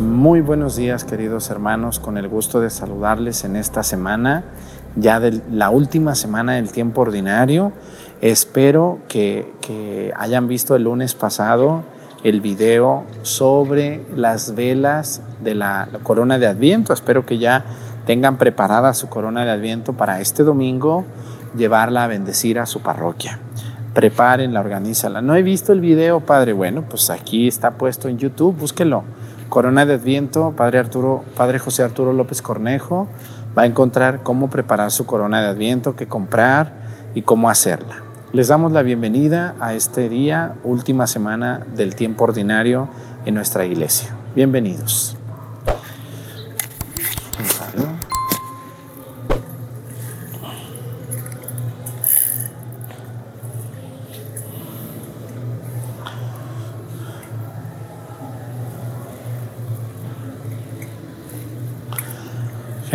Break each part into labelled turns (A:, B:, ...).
A: Muy buenos días queridos hermanos, con el gusto de saludarles en esta semana, ya de la última semana del tiempo ordinario. Espero que, hayan visto el lunes pasado el video sobre las velas de la corona de Adviento. Espero que ya tengan preparada su corona de Adviento para este domingo llevarla a bendecir a su parroquia. Prepárenla, organízala. No he visto el video, Padre. Bueno, pues aquí está puesto en YouTube, búsquelo. Corona de Adviento, Padre Arturo, Padre José Arturo López Cornejo, va a encontrar cómo preparar su corona de Adviento, qué comprar y cómo hacerla. Les damos la bienvenida a este día, última semana del tiempo ordinario en nuestra iglesia. Bienvenidos.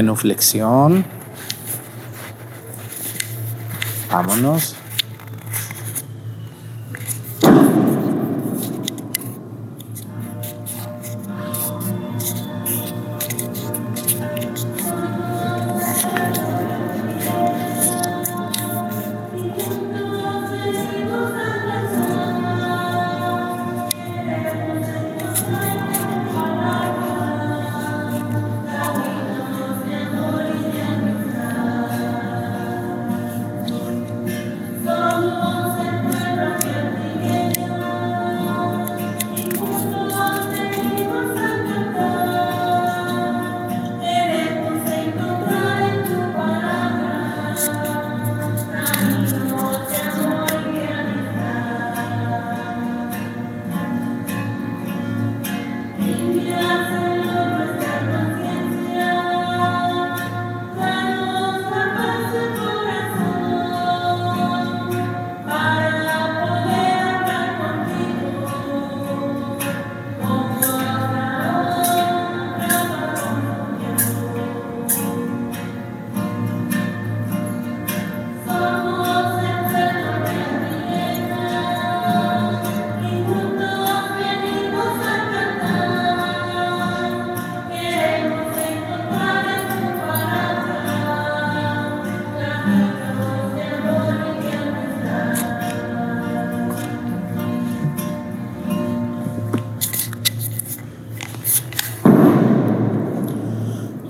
A: Genuflexión. Vámonos.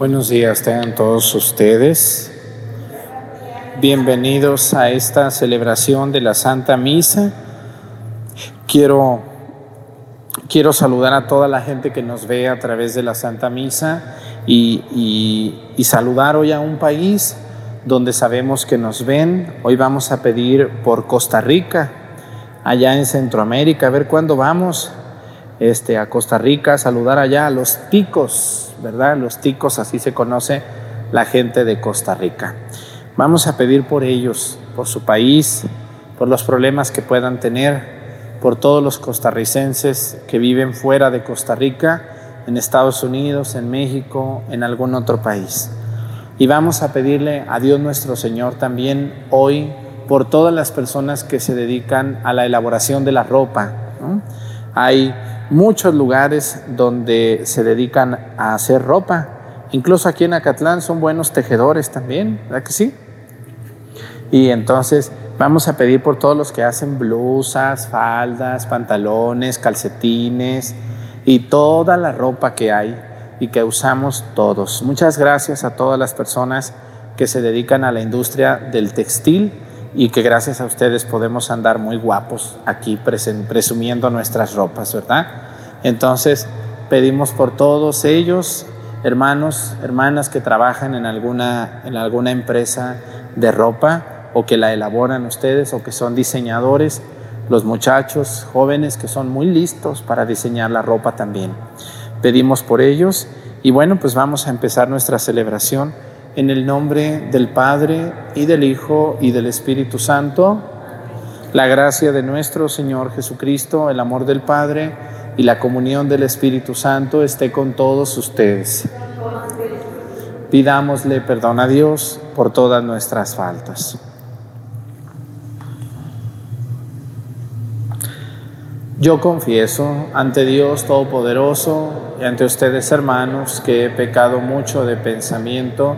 A: Buenos días tengan todos ustedes. Bienvenidos a esta celebración de la Santa Misa. Quiero, quiero saludar a toda la gente que nos ve a través de la Santa Misa y, saludar hoy a un país donde sabemos que nos ven. Hoy vamos a pedir por Costa Rica, allá en Centroamérica, a ver cuándo vamos este, a Costa Rica, saludar allá a los ticos, ¿verdad? Los ticos, así se conoce la gente de Costa Rica. Vamos a pedir por ellos, por su país, por los problemas que puedan tener, por todos los costarricenses que viven fuera de Costa Rica, en Estados Unidos, en México, en algún otro país. Y vamos a pedirle a Dios nuestro Señor también hoy por todas las personas que se dedican a la elaboración de la ropa. Hay muchos lugares donde se dedican a hacer ropa. Incluso aquí en Acatlán son buenos tejedores también, ¿verdad que sí? Y entonces vamos a pedir por todos los que hacen blusas, faldas, pantalones, calcetines y toda la ropa que hay y que usamos todos. Muchas gracias a todas las personas que se dedican a la industria del textil y que gracias a ustedes podemos andar muy guapos aquí presumiendo nuestras ropas, ¿verdad? Entonces pedimos por todos ellos, hermanos, hermanas que trabajan en alguna, en alguna empresa de ropa o que la elaboran ustedes o que son diseñadores, los muchachos jóvenes que son muy listos para diseñar la ropa también. Pedimos por ellos y bueno, pues vamos a empezar nuestra celebración en el nombre del Padre y del Hijo y del Espíritu Santo, la gracia de nuestro Señor Jesucristo, el amor del Padre y la comunión del Espíritu Santo esté con todos ustedes. Pidámosle perdón a Dios por todas nuestras faltas. Yo confieso ante Dios Todopoderoso y ante ustedes hermanos que he pecado mucho de pensamiento,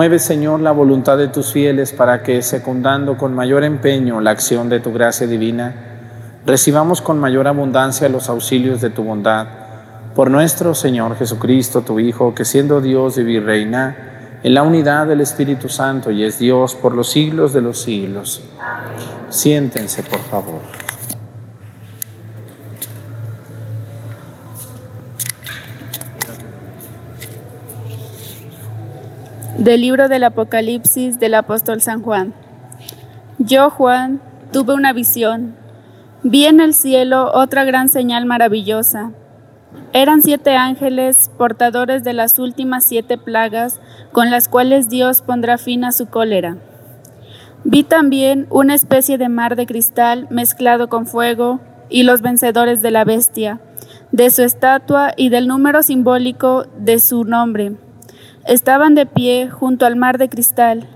A: Mueve, Señor, la voluntad de tus fieles para que, secundando con mayor empeño la acción de tu gracia divina, recibamos con mayor abundancia los auxilios de tu bondad. Por nuestro Señor Jesucristo, tu Hijo, que siendo Dios y reina en la unidad del Espíritu Santo y es Dios por los siglos de los siglos. Siéntense, por favor.
B: Del libro del Apocalipsis del apóstol San Juan. Yo, Juan, tuve una visión. Vi en el cielo otra gran señal maravillosa. Eran siete ángeles portadores de las últimas siete plagas con las cuales Dios pondrá fin a su cólera. Vi también una especie de mar de cristal mezclado con fuego y los vencedores de la bestia, de su estatua y del número simbólico de su nombre Estaban de pie junto al mar de cristal,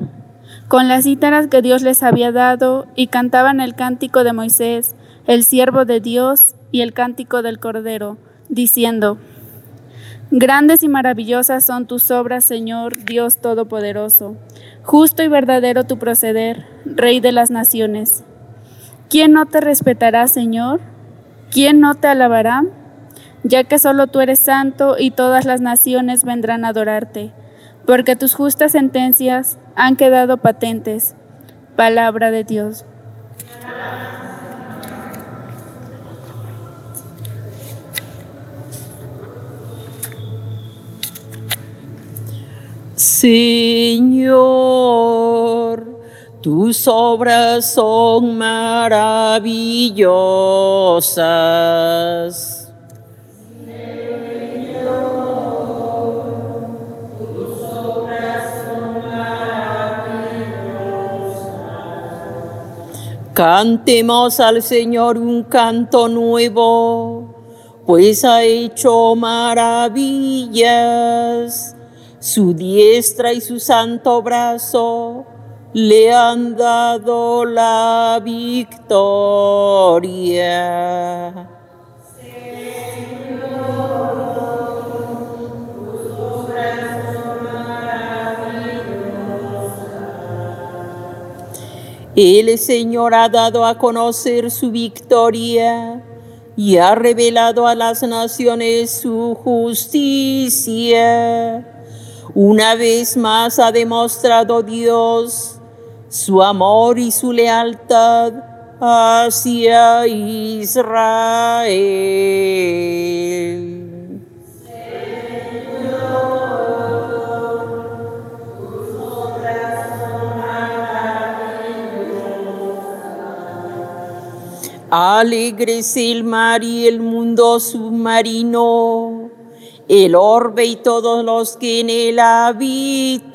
B: con las cítaras que Dios les había dado, y cantaban el cántico de Moisés, el siervo de Dios, y el cántico del Cordero, diciendo, Grandes y maravillosas son tus obras, Señor Dios Todopoderoso. Justo y verdadero tu proceder, Rey de las naciones. ¿Quién no te respetará, Señor? ¿Quién no te alabará? ya que solo tú eres santo y todas las naciones vendrán a adorarte, porque tus justas sentencias han quedado patentes. Palabra de Dios.
C: Señor, tus obras son maravillosas. Cantemos al Señor un canto nuevo, pues ha hecho maravillas. Su diestra y su santo brazo le han dado la victoria. El Señor ha dado a conocer su victoria y ha revelado a las naciones su justicia. Una vez más ha demostrado Dios su amor y su lealtad hacia Israel. Alegres el mar y el mundo submarino, el orbe y todos los que en él habitan.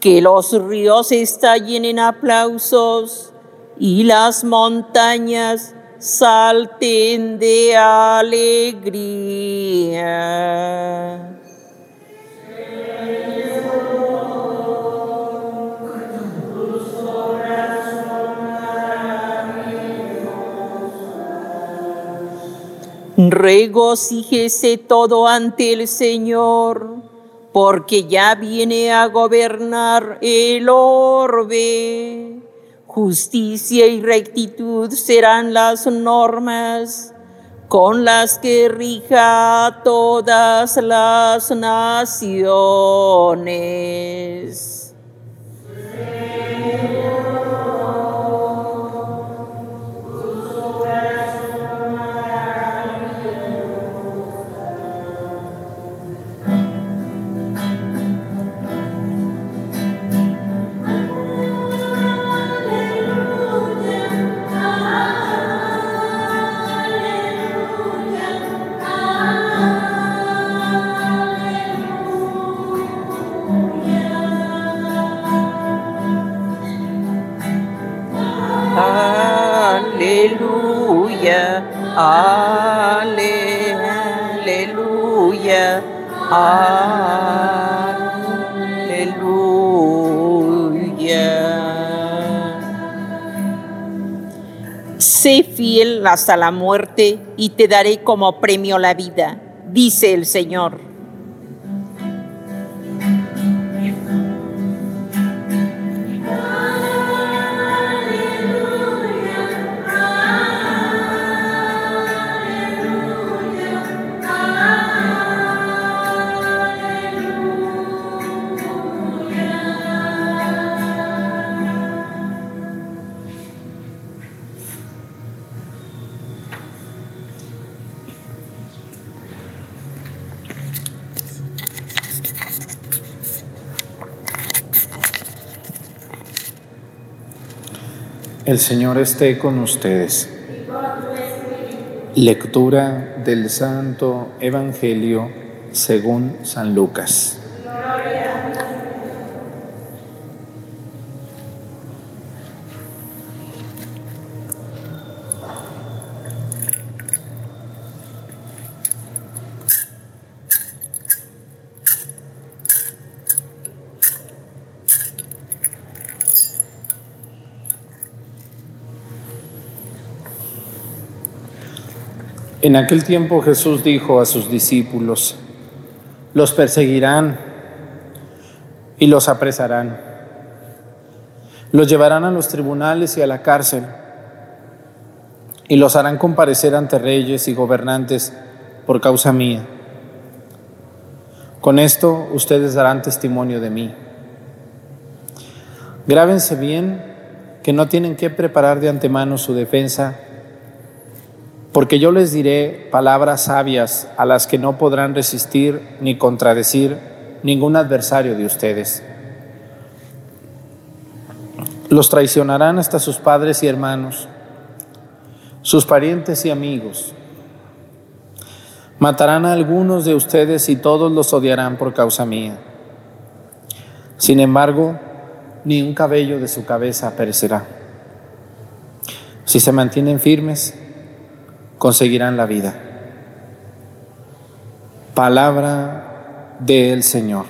C: Que los ríos estallen en aplausos y las montañas salten de alegría. Regocíjese todo ante el Señor, porque ya viene a gobernar el orbe. Justicia y rectitud serán las normas con las que rija todas las naciones. Aleluya. Aleluya. Sé fiel hasta la muerte y te daré como premio la vida, dice el Señor.
A: El Señor esté con ustedes. Lectura del Santo Evangelio según San Lucas. En aquel tiempo Jesús dijo a sus discípulos, los perseguirán y los apresarán, los llevarán a los tribunales y a la cárcel y los harán comparecer ante reyes y gobernantes por causa mía. Con esto ustedes darán testimonio de mí. Grábense bien que no tienen que preparar de antemano su defensa porque yo les diré palabras sabias a las que no podrán resistir ni contradecir ningún adversario de ustedes. Los traicionarán hasta sus padres y hermanos, sus parientes y amigos. Matarán a algunos de ustedes y todos los odiarán por causa mía. Sin embargo, ni un cabello de su cabeza perecerá. Si se mantienen firmes, conseguirán la vida. Palabra del Señor.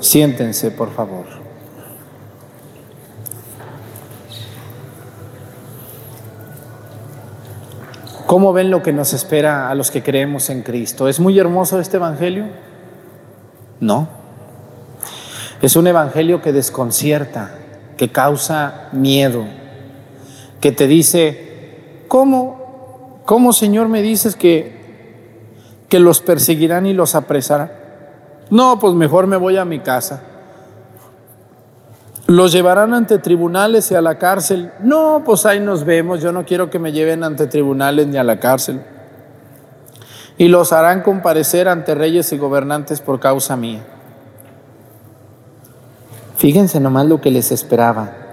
A: Siéntense, por favor. ¿Cómo ven lo que nos espera a los que creemos en Cristo? ¿Es muy hermoso este Evangelio? No. Es un Evangelio que desconcierta, que causa miedo, que te dice, ¿cómo, cómo Señor me dices que, que los perseguirán y los apresarán? No, pues mejor me voy a mi casa. Los llevarán ante tribunales y a la cárcel. No, pues ahí nos vemos. Yo no quiero que me lleven ante tribunales ni a la cárcel. Y los harán comparecer ante reyes y gobernantes por causa mía. Fíjense nomás lo que les esperaba.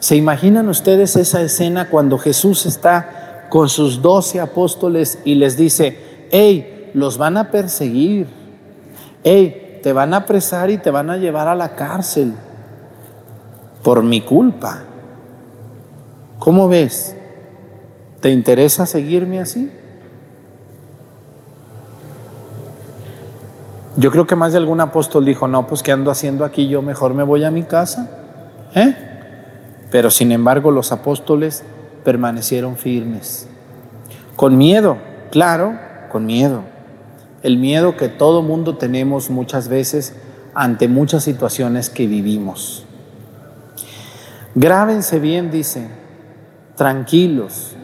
A: ¿Se imaginan ustedes esa escena cuando Jesús está con sus doce apóstoles y les dice, hey, los van a perseguir, hey, te van a apresar y te van a llevar a la cárcel por mi culpa? ¿Cómo ves? ¿Te interesa seguirme así? Yo creo que más de algún apóstol dijo, no, pues ¿qué ando haciendo aquí? Yo mejor me voy a mi casa. ¿Eh? Pero sin embargo los apóstoles permanecieron firmes. Con miedo, claro, con miedo. El miedo que todo mundo tenemos muchas veces ante muchas situaciones que vivimos. Grábense bien, dice, tranquilos,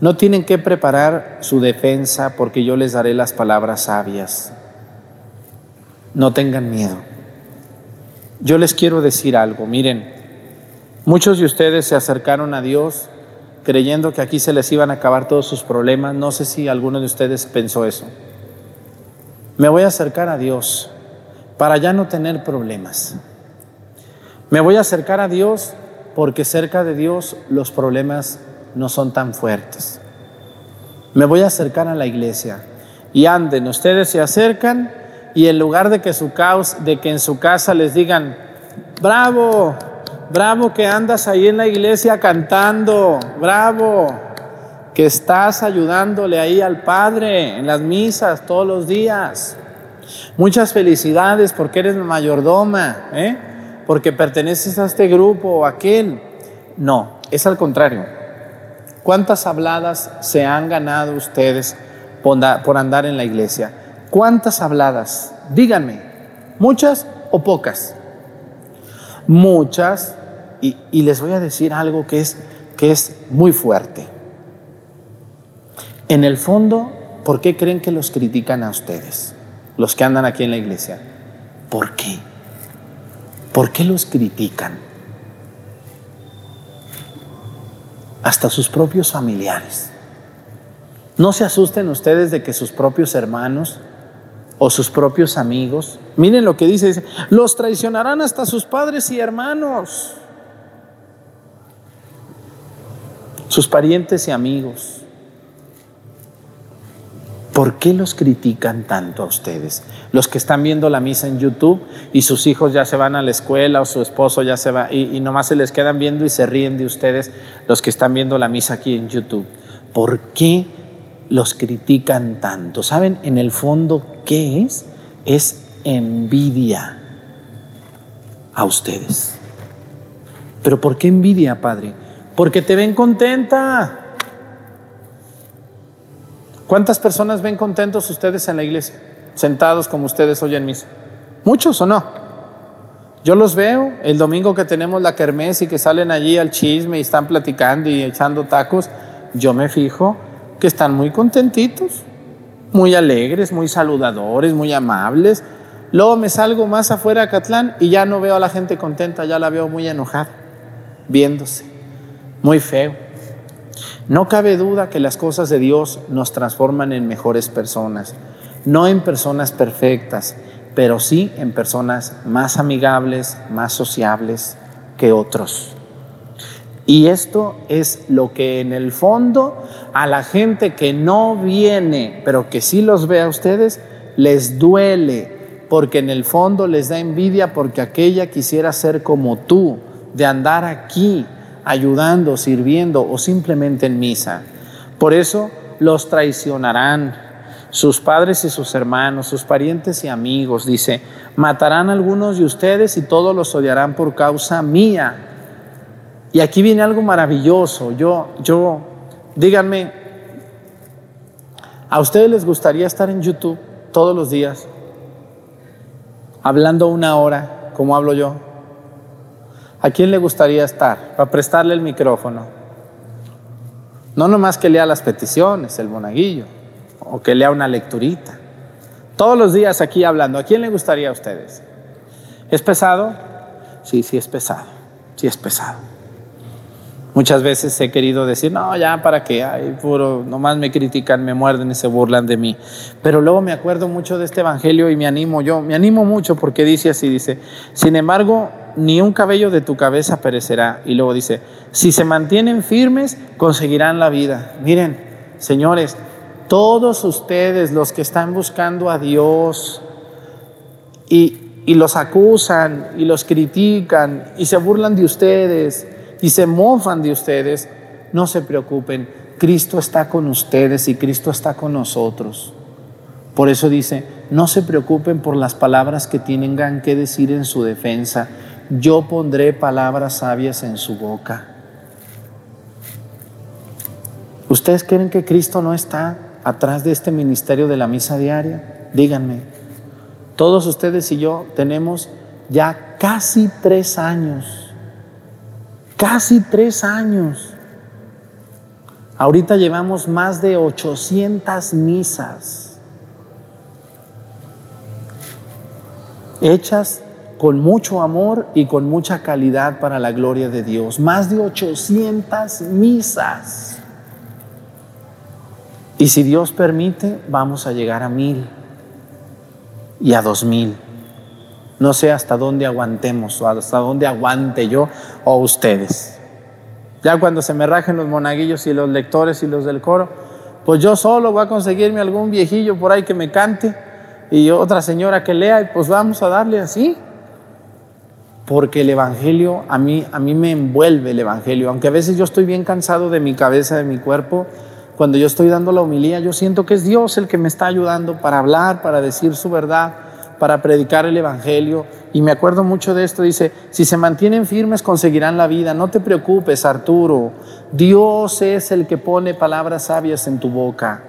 A: no tienen que preparar su defensa porque yo les daré las palabras sabias. No tengan miedo. Yo les quiero decir algo, miren, muchos de ustedes se acercaron a Dios creyendo que aquí se les iban a acabar todos sus problemas. No sé si alguno de ustedes pensó eso. Me voy a acercar a Dios para ya no tener problemas. Me voy a acercar a Dios porque cerca de Dios los problemas no son tan fuertes. Me voy a acercar a la iglesia y anden, ustedes se acercan y en lugar de que, su caos, de que en su casa les digan, bravo, bravo que andas ahí en la iglesia cantando, bravo, que estás ayudándole ahí al Padre en las misas todos los días. Muchas felicidades porque eres mayordoma, ¿eh? porque perteneces a este grupo o aquel. No, es al contrario. ¿Cuántas habladas se han ganado ustedes por andar en la iglesia? ¿Cuántas habladas? Díganme, ¿muchas o pocas? Muchas, y, les voy a decir algo que es, que es muy fuerte. En el fondo, ¿por qué creen que los critican a ustedes, los que andan aquí en la iglesia? ¿Por qué? ¿Por qué los critican? Hasta sus propios familiares. No se asusten ustedes de que sus propios hermanos o sus propios amigos, miren lo que dice, dice, los traicionarán hasta sus padres y hermanos, sus parientes y amigos. ¿Por qué los critican tanto a ustedes? Los que están viendo la misa en YouTube y sus hijos ya se van a la escuela o su esposo ya se va y, nomás se les quedan viendo y se ríen de ustedes, los que están viendo la misa aquí en YouTube. ¿Por qué los critican tanto? ¿Saben en el fondo qué es? Es envidia a ustedes. ¿Pero por qué envidia, Padre? Porque te ven contenta. ¿Cuántas personas ven contentos ustedes en la iglesia? Sentados como ustedes hoy en misa. ¿Muchos o no? Yo los veo el domingo que tenemos la kermés y que salen allí al chisme y están platicando y echando tacos. Yo me fijo que están muy contentitos, muy alegres, muy saludadores, muy amables. Luego me salgo más afuera a Catlán y ya no veo a la gente contenta, ya la veo muy enojada, viéndose, muy feo. No cabe duda que las cosas de Dios nos transforman en mejores personas, no en personas perfectas, pero sí en personas más amigables, más sociables que otros. Y esto es lo que en el fondo a la gente que no viene, pero que sí los ve a ustedes, les duele, porque en el fondo les da envidia porque aquella quisiera ser como tú, de andar aquí, ayudando, sirviendo o simplemente en misa. Por eso los traicionarán sus padres y sus hermanos, sus parientes y amigos. Dice, matarán a algunos de ustedes y todos los odiarán por causa mía. Y aquí viene algo maravilloso. Yo, yo, díganme, ¿a ustedes les gustaría estar en YouTube todos los días? Hablando una hora, como hablo yo. ¿A quién le gustaría estar para prestarle el micrófono? No nomás que lea las peticiones, el monaguillo, o que lea una lecturita. Todos los días aquí hablando. ¿A quién le gustaría a ustedes? ¿Es pesado? Sí, sí es pesado. Sí es pesado. Muchas veces he querido decir, no, ya para qué, ay, puro, nomás me critican, me muerden y se burlan de mí. Pero luego me acuerdo mucho de este evangelio y me animo yo, me animo mucho porque dice así, dice, sin embargo, ni un cabello de tu cabeza perecerá. Y luego dice, si se mantienen firmes, conseguirán la vida. Miren, señores, todos ustedes los que están buscando a Dios y, y los acusan y los critican y se burlan de ustedes y se mofan de ustedes, no se preocupen. Cristo está con ustedes y Cristo está con nosotros. Por eso dice, no se preocupen por las palabras que tengan que decir en su defensa yo pondré palabras sabias en su boca. ¿Ustedes creen que Cristo no está atrás de este ministerio de la misa diaria? Díganme. Todos ustedes y yo tenemos ya casi tres años. Casi tres años. Ahorita llevamos más de 800 misas hechas con mucho amor y con mucha calidad para la gloria de Dios. Más de 800 misas. Y si Dios permite, vamos a llegar a mil y a dos mil. No sé hasta dónde aguantemos o hasta dónde aguante yo o ustedes. Ya cuando se me rajen los monaguillos y los lectores y los del coro, pues yo solo voy a conseguirme algún viejillo por ahí que me cante y otra señora que lea y pues vamos a darle así. Porque el Evangelio, a mí, a mí me envuelve el Evangelio, aunque a veces yo estoy bien cansado de mi cabeza, de mi cuerpo, cuando yo estoy dando la homilía, yo siento que es Dios el que me está ayudando para hablar, para decir su verdad, para predicar el Evangelio. Y me acuerdo mucho de esto, dice, si se mantienen firmes conseguirán la vida. No te preocupes, Arturo. Dios es el que pone palabras sabias en tu boca.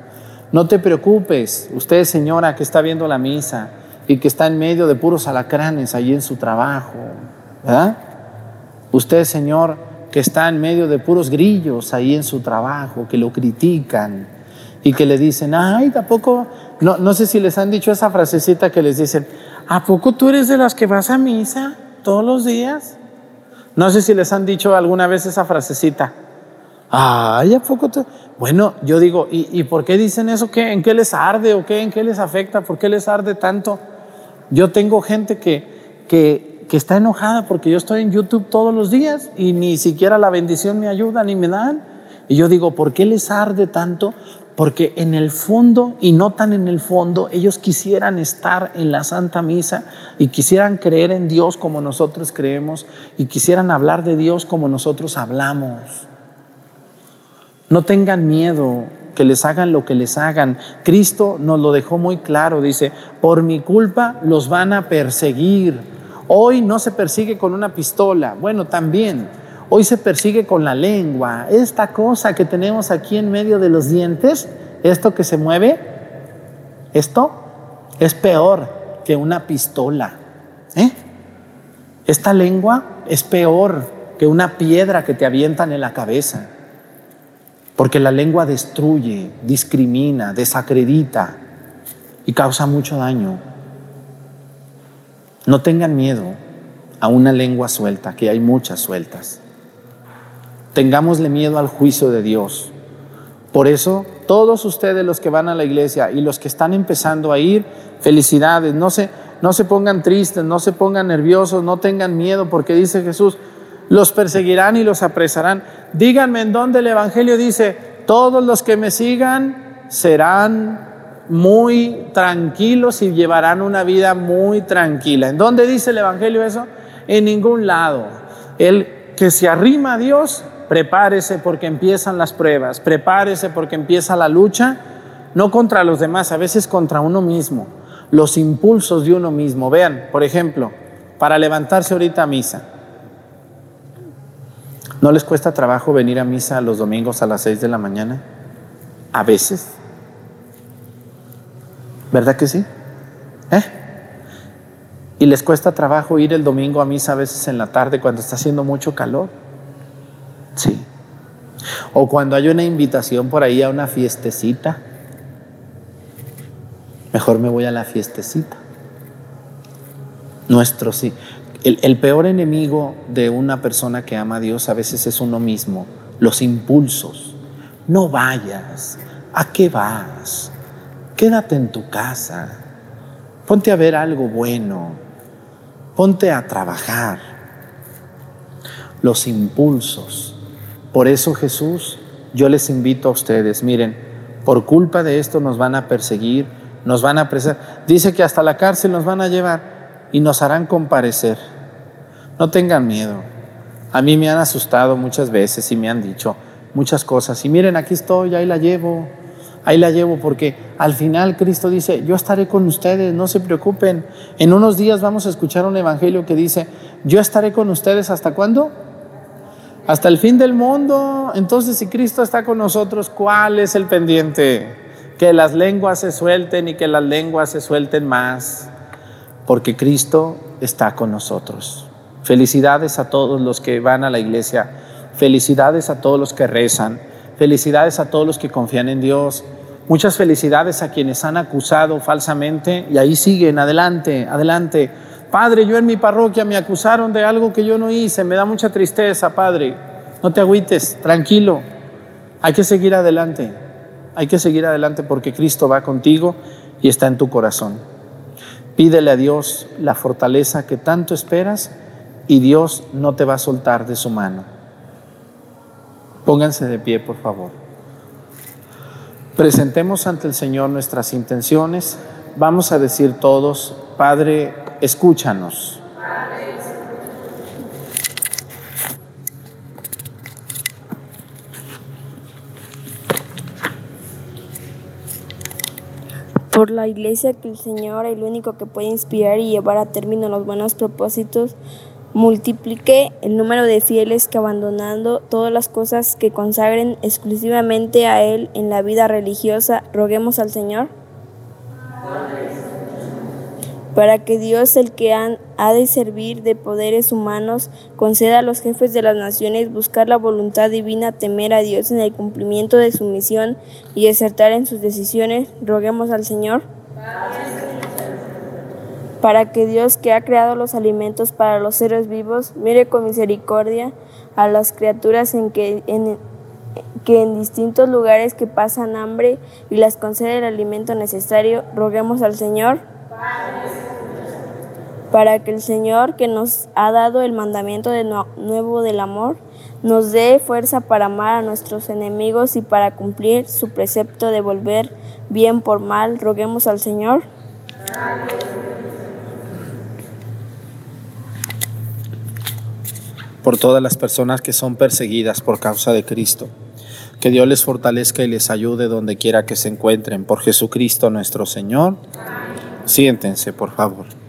A: No te preocupes, usted señora que está viendo la misa y que está en medio de puros alacranes allí en su trabajo. ¿verdad? Usted señor que está en medio de puros grillos ahí en su trabajo, que lo critican y que le dicen, ay, tampoco, no, no sé si les han dicho esa frasecita que les dicen, ¿a poco tú eres de las que vas a misa todos los días? No sé si les han dicho alguna vez esa frasecita. Ay, ¿a poco tú? Bueno, yo digo, ¿y, ¿y, por qué dicen eso? ¿Qué, ¿En qué les arde o qué? ¿En qué les afecta? ¿Por qué les arde tanto? Yo tengo gente que, que que está enojada porque yo estoy en YouTube todos los días y ni siquiera la bendición me ayuda ni me dan. Y yo digo, ¿por qué les arde tanto? Porque en el fondo, y no tan en el fondo, ellos quisieran estar en la Santa Misa y quisieran creer en Dios como nosotros creemos y quisieran hablar de Dios como nosotros hablamos. No tengan miedo que les hagan lo que les hagan. Cristo nos lo dejó muy claro, dice, por mi culpa los van a perseguir Hoy no se persigue con una pistola, bueno, también. Hoy se persigue con la lengua. Esta cosa que tenemos aquí en medio de los dientes, esto que se mueve, esto es peor que una pistola. ¿eh? Esta lengua es peor que una piedra que te avientan en la cabeza. Porque la lengua destruye, discrimina, desacredita y causa mucho daño. No tengan miedo a una lengua suelta, que hay muchas sueltas. Tengámosle miedo al juicio de Dios. Por eso, todos ustedes los que van a la iglesia y los que están empezando a ir, felicidades. No se, no se pongan tristes, no se pongan nerviosos, no tengan miedo, porque dice Jesús, los perseguirán y los apresarán. Díganme en dónde el Evangelio dice, todos los que me sigan serán muy tranquilos y llevarán una vida muy tranquila. ¿En dónde dice el Evangelio eso? En ningún lado. El que se arrima a Dios, prepárese porque empiezan las pruebas, prepárese porque empieza la lucha, no contra los demás, a veces contra uno mismo, los impulsos de uno mismo. Vean, por ejemplo, para levantarse ahorita a misa. ¿No les cuesta trabajo venir a misa los domingos a las 6 de la mañana? A veces. ¿Verdad que sí? ¿Eh? Y les cuesta trabajo ir el domingo a misa a veces en la tarde cuando está haciendo mucho calor. Sí. O cuando hay una invitación por ahí a una fiestecita. Mejor me voy a la fiestecita. Nuestro sí. El, peor enemigo de una persona que ama a Dios a veces es uno mismo, los impulsos. No vayas. ¿A qué vas? Quédate en tu casa. Ponte a ver algo bueno. Ponte a trabajar. Los impulsos. Por eso Jesús, yo les invito a ustedes, miren, por culpa de esto nos van a perseguir, nos van a apresar. Dice que hasta la cárcel nos van a llevar y nos harán comparecer. No tengan miedo. A mí me han asustado muchas veces y me han dicho muchas cosas. Y miren, aquí estoy, ahí la llevo ahí la llevo porque al final Cristo dice, yo estaré con ustedes, no se preocupen. En unos días vamos a escuchar un evangelio que dice, yo estaré con ustedes hasta cuándo? hasta el fin del mundo. Entonces, si Cristo está con nosotros, ¿cuál es el pendiente? Que las lenguas se suelten y que las lenguas se suelten más, porque Cristo está con nosotros. Felicidades a todos los que van a la iglesia, felicidades a todos los que rezan, felicidades a todos los que confían en Dios, muchas felicidades a quienes han acusado falsamente y ahí siguen, adelante, adelante Padre, yo en mi parroquia me acusaron de algo que yo no hice, me da mucha tristeza, Padre. No te agüites, tranquilo. Hay que seguir adelante. Hay que seguir adelante porque Cristo va contigo y está en tu corazón. Pídele a Dios la fortaleza que tanto esperas y Dios no te va a soltar de su mano. Pónganse de pie, por favor. Presentemos ante el Señor nuestras intenciones. Vamos a decir todos, Padre, escúchanos.
D: Por la iglesia que el Señor, el único que puede inspirar y llevar a término los buenos propósitos, multiplique el número de fieles que abandonando todas las cosas que consagren exclusivamente a Él en la vida religiosa, roguemos al Señor para que Dios, el que ha de servir de poderes humanos, conceda a los jefes de las naciones buscar la voluntad divina, temer a Dios en el cumplimiento de su misión y acertar en sus decisiones, roguemos al Señor. Para que Dios, que ha creado los alimentos para los seres vivos, mire con misericordia a las criaturas en que en, que en distintos lugares que pasan hambre y las concede el alimento necesario, roguemos al Señor para que el Señor, que nos ha dado el mandamiento de nuevo del amor, nos dé fuerza para amar a nuestros enemigos y para cumplir su precepto de volver bien por mal. Roguemos al Señor.
A: Por todas las personas que son perseguidas por causa de Cristo. Que Dios les fortalezca y les ayude donde quiera que se encuentren. Por Jesucristo nuestro Señor. Siéntense, por favor.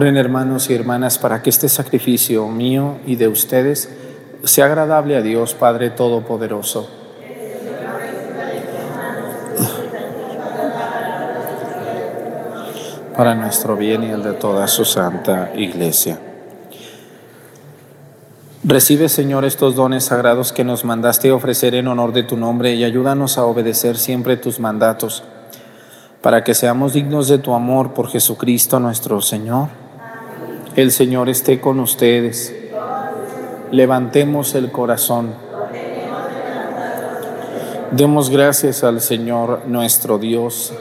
A: Oren hermanos y hermanas para que este sacrificio mío y de ustedes sea agradable a Dios Padre Todopoderoso. Para nuestro bien y el de toda su santa iglesia. Recibe, Señor, estos dones sagrados que nos mandaste ofrecer en honor de tu nombre y ayúdanos a obedecer siempre tus mandatos, para que seamos dignos de tu amor por Jesucristo nuestro Señor. El Señor esté con ustedes. Levantemos el corazón. Demos gracias al Señor nuestro Dios.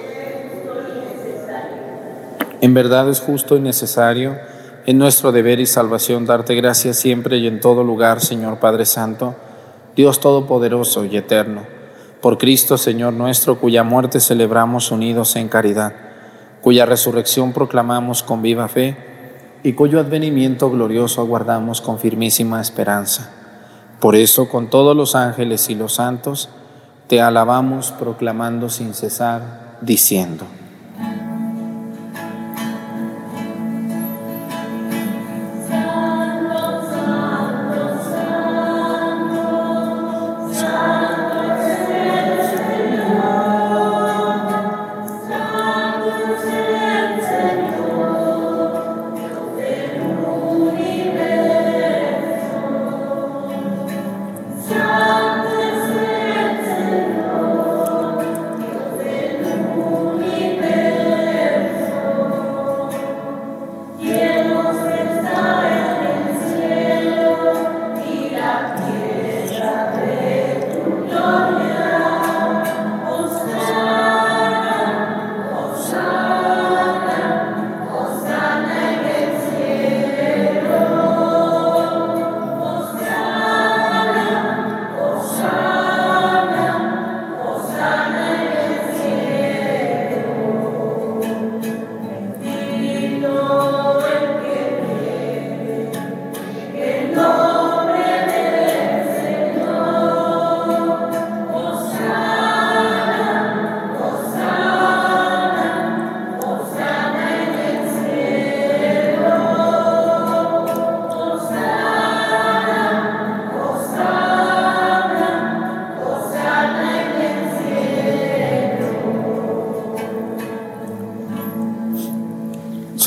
A: En verdad es justo y necesario en nuestro deber y salvación darte gracias siempre y en todo lugar, Señor Padre Santo, Dios Todopoderoso y Eterno, por Cristo, Señor nuestro, cuya muerte celebramos unidos en caridad, cuya resurrección proclamamos con viva fe y cuyo advenimiento glorioso aguardamos con firmísima esperanza. Por eso, con todos los ángeles y los santos, te alabamos proclamando sin cesar, diciendo.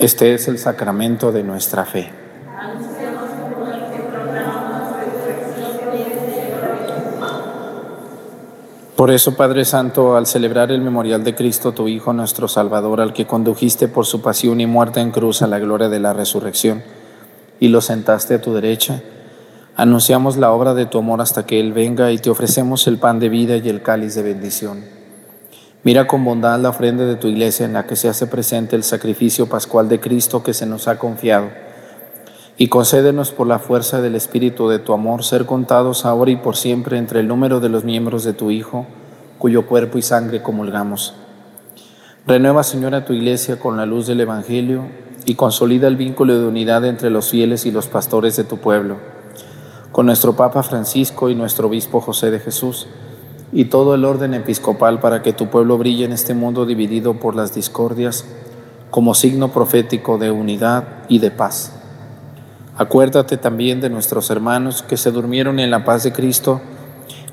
A: Este es el sacramento de nuestra fe. Por eso, Padre Santo, al celebrar el memorial de Cristo, tu Hijo, nuestro Salvador, al que condujiste por su pasión y muerte en cruz a la gloria de la resurrección, y lo sentaste a tu derecha, anunciamos la obra de tu amor hasta que Él venga y te ofrecemos el pan de vida y el cáliz de bendición. Mira con bondad la ofrenda de tu iglesia en la que se hace presente el sacrificio pascual de Cristo que se nos ha confiado. y concédenos por la fuerza del Espíritu de tu amor ser contados ahora y por siempre entre el número de los miembros de tu Hijo, cuyo cuerpo y sangre comulgamos. Renueva, Señora, tu iglesia con la luz del Evangelio y consolida el vínculo de unidad entre los fieles y los pastores de tu pueblo, con nuestro Papa Francisco y nuestro Obispo José de Jesús, y todo el orden episcopal para que tu pueblo brille en este mundo dividido por las discordias como signo profético de unidad y de paz. Acuérdate también de nuestros hermanos que se durmieron en la paz de Cristo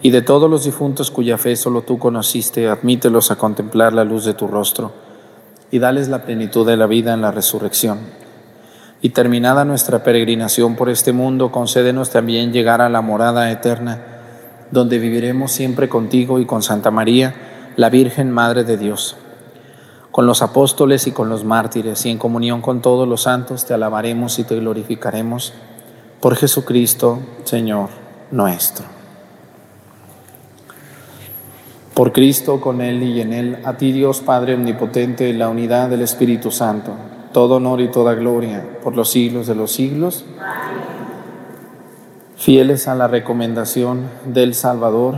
A: y de todos los difuntos cuya fe solo tú conociste, admítelos a contemplar la luz de tu rostro y dales la plenitud de la vida en la resurrección. Y terminada nuestra peregrinación por este mundo, concédenos también llegar a la morada eterna, donde viviremos siempre contigo y con Santa María, la Virgen Madre de Dios con los apóstoles y con los mártires y en comunión con todos los santos te alabaremos y te glorificaremos por Jesucristo, Señor nuestro. Por Cristo, con Él y en Él, a ti Dios Padre Omnipotente, en la unidad del Espíritu Santo, todo honor y toda gloria por los siglos de los siglos. Fieles a la recomendación del Salvador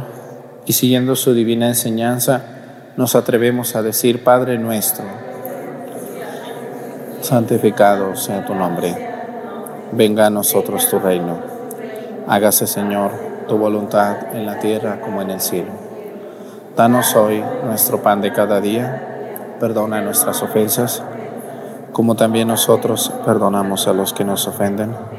A: y siguiendo su divina enseñanza, nos atrevemos a decir, Padre nuestro, santificado sea tu nombre, venga a nosotros tu reino, hágase Señor tu voluntad en la tierra como en el cielo. Danos hoy nuestro pan de cada día, perdona nuestras ofensas, como también nosotros perdonamos a los que nos ofenden.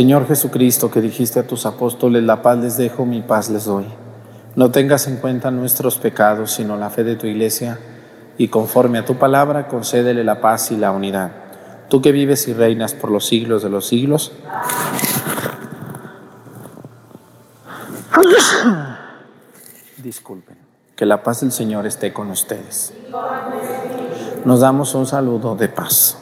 A: Señor Jesucristo, que dijiste a tus apóstoles, la paz les dejo, mi paz les doy. No tengas en cuenta nuestros pecados, sino la fe de tu iglesia y conforme a tu palabra concédele la paz y la unidad. Tú que vives y reinas por los siglos de los siglos. Disculpen, que la paz del Señor esté con ustedes. Nos damos un saludo de paz.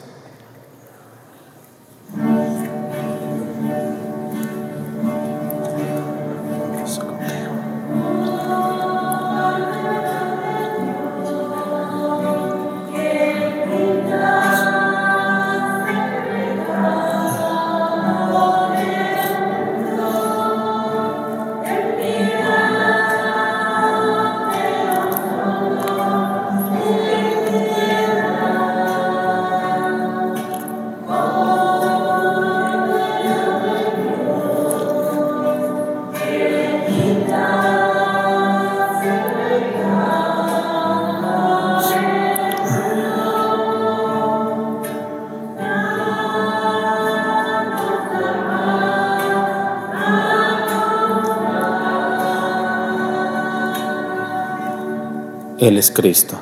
A: Él es Cristo.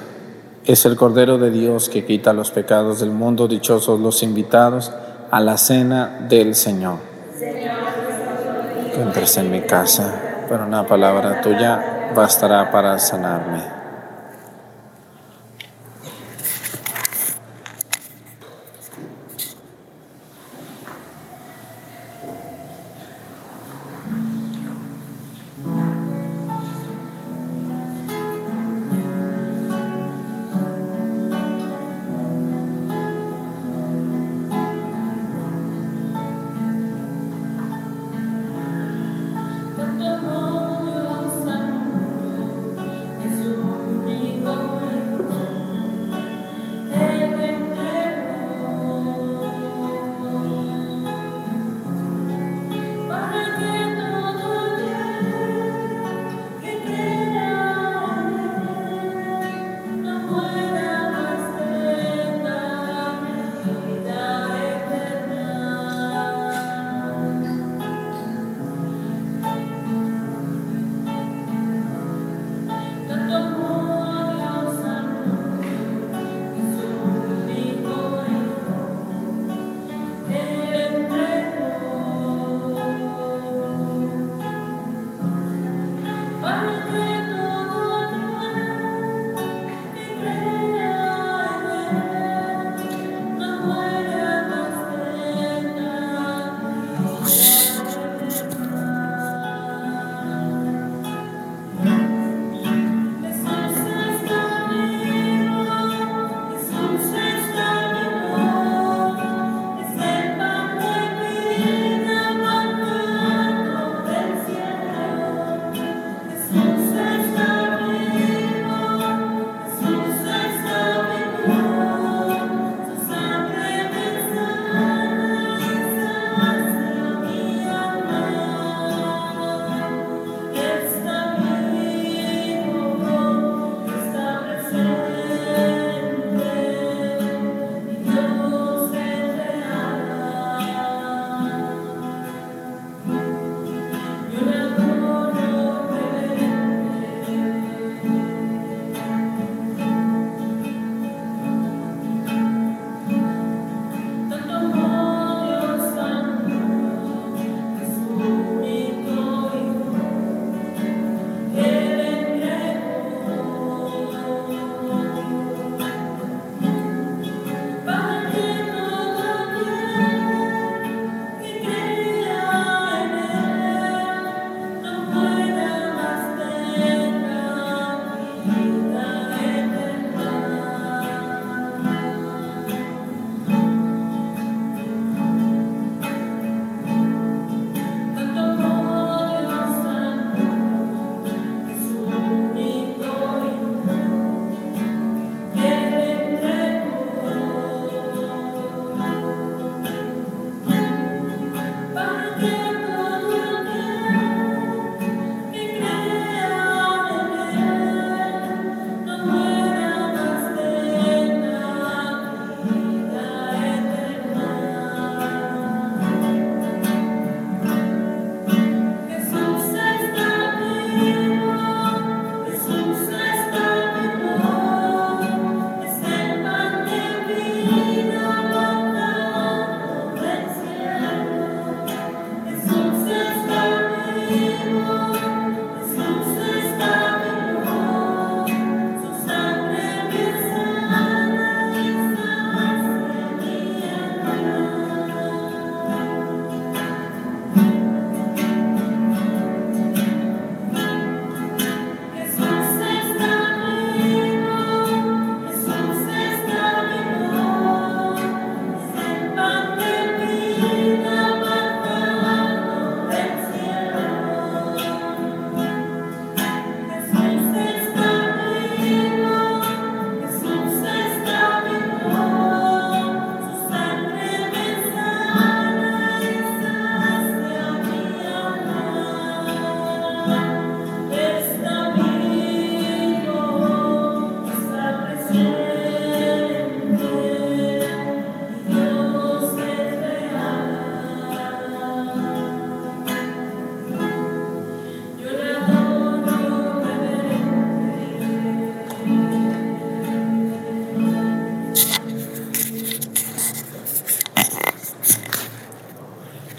A: Es el Cordero de Dios que quita los pecados del mundo. Dichosos los invitados a la cena del Señor. Entres en mi casa, pero una palabra tuya bastará para sanarme.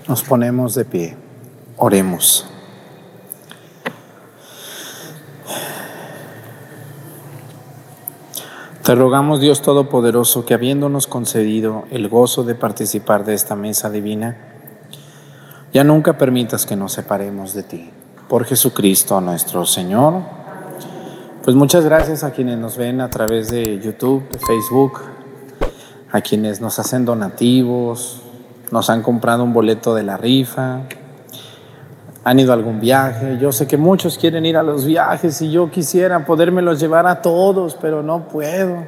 A: Nos ponemos de pie. Oremos. Te rogamos Dios Todopoderoso que habiéndonos concedido el gozo de participar de esta mesa divina, ya nunca permitas que nos separemos de ti. Por Jesucristo nuestro Señor. Pues muchas gracias a quienes nos ven a través de YouTube, de Facebook, a quienes nos hacen donativos, nos han comprado un boleto de la rifa, han ido a algún viaje. Yo sé que muchos quieren ir a los viajes y yo quisiera podérmelos llevar a todos, pero no puedo.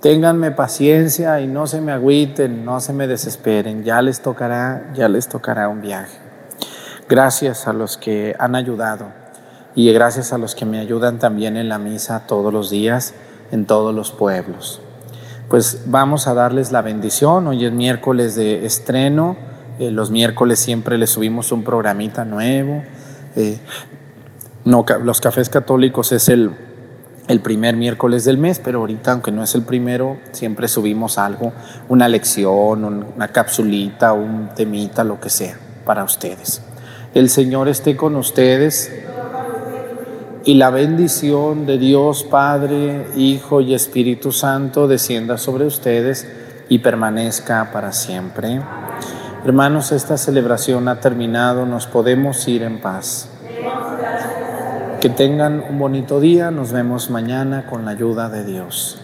A: Ténganme paciencia y no se me agüiten, no se me desesperen. Ya les tocará, ya les tocará un viaje. Gracias a los que han ayudado y gracias a los que me ayudan también en la misa todos los días en todos los pueblos. Pues vamos a darles la bendición. Hoy es miércoles de estreno eh, los miércoles siempre les subimos un programita nuevo. Eh, no, los cafés católicos es el, el primer miércoles del mes, pero ahorita, aunque no es el primero, siempre subimos algo, una lección, una capsulita, un temita, lo que sea, para ustedes. El Señor esté con ustedes y la bendición de Dios Padre, Hijo y Espíritu Santo descienda sobre ustedes y permanezca para siempre. Hermanos, esta celebración ha terminado, nos podemos ir en paz. Que tengan un bonito día, nos vemos mañana con la ayuda de Dios.